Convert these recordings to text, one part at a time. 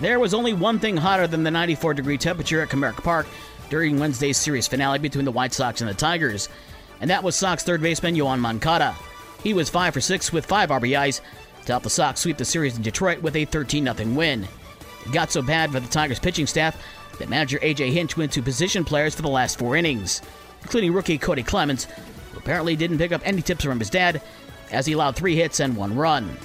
There was only one thing hotter than the 94 degree temperature at Comerica Park during Wednesday's series finale between the White Sox and the Tigers, and that was Sox third baseman Yoan Moncada. He was 5 for 6 with 5 RBIs to help the Sox sweep the series in Detroit with a 13 0 win. It got so bad for the Tigers pitching staff that manager AJ Hinch went to position players for the last four innings, including rookie Kody Clemens, who apparently didn't pick up any tips from his dad, as he allowed three hits and one run.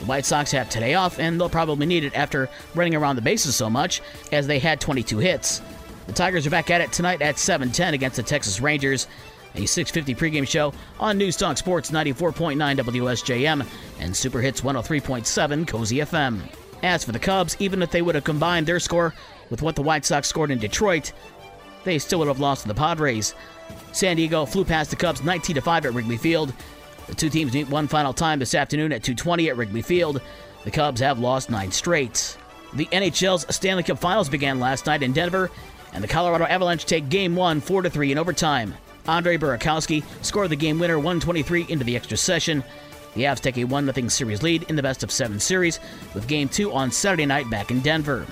The White Sox have today off, and they'll probably need it after running around the bases so much, as they had 22 hits. The Tigers are back at it tonight at 7:10 against the Texas Rangers. A 6:50 pregame show on News Talk Sports 94.9 WSJM and Super Hits 103.7 Cozy FM. As for the Cubs, even if they would have combined their score with what the White Sox scored in Detroit, they still would have lost to the Padres. San Diego flew past the Cubs 19 5 at Wrigley Field. The two teams meet one final time this afternoon at 2:20 at Wrigley Field. The Cubs have lost 9 straight. The NHL's Stanley Cup Finals began last night in Denver, and the Colorado Avalanche take game 1 4-3 in overtime. Andre Burakovsky scored the game winner 123 into the extra session. The Avs take a 1 0 series lead in the best of 7 series with game 2 on Saturday night back in Denver.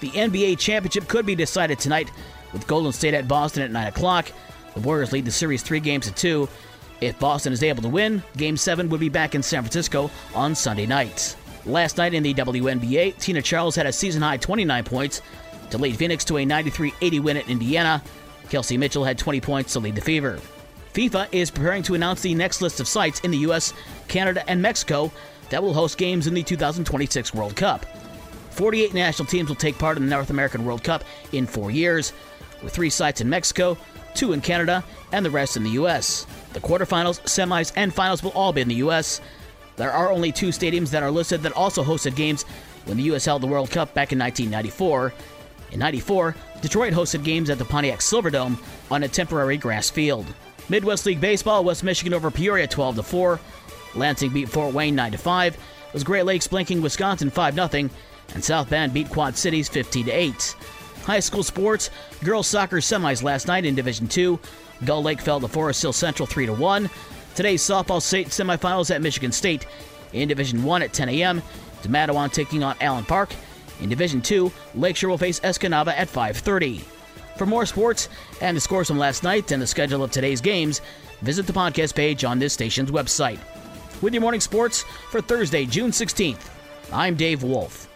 The NBA championship could be decided tonight with Golden State at Boston at 9 o'clock. The Warriors lead the series 3 games to 2 if Boston is able to win, Game 7 would be back in San Francisco on Sunday night. Last night in the WNBA, Tina Charles had a season high 29 points to lead Phoenix to a 93 80 win at Indiana. Kelsey Mitchell had 20 points to lead the Fever. FIFA is preparing to announce the next list of sites in the U.S., Canada, and Mexico that will host games in the 2026 World Cup. 48 national teams will take part in the North American World Cup in four years, with three sites in Mexico, two in Canada, and the rest in the U.S. The quarterfinals, semis, and finals will all be in the U.S. There are only two stadiums that are listed that also hosted games when the U.S. held the World Cup back in 1994. In 94, Detroit hosted games at the Pontiac Silverdome on a temporary grass field. Midwest League Baseball, West Michigan over Peoria 12 4. Lansing beat Fort Wayne 9 5. It was Great Lakes blanking Wisconsin 5 0. And South Bend beat Quad Cities 15 8. High school sports, girls soccer semis last night in Division 2. Gull Lake fell to Forest Hill Central 3 1. Today's softball state semifinals at Michigan State. In Division 1 at 10 a.m., Mattawan taking on Allen Park. In Division 2, Lakeshore will face Escanaba at 5.30. For more sports and the scores from last night and the schedule of today's games, visit the podcast page on this station's website. With your morning sports for Thursday, June 16th, I'm Dave Wolf.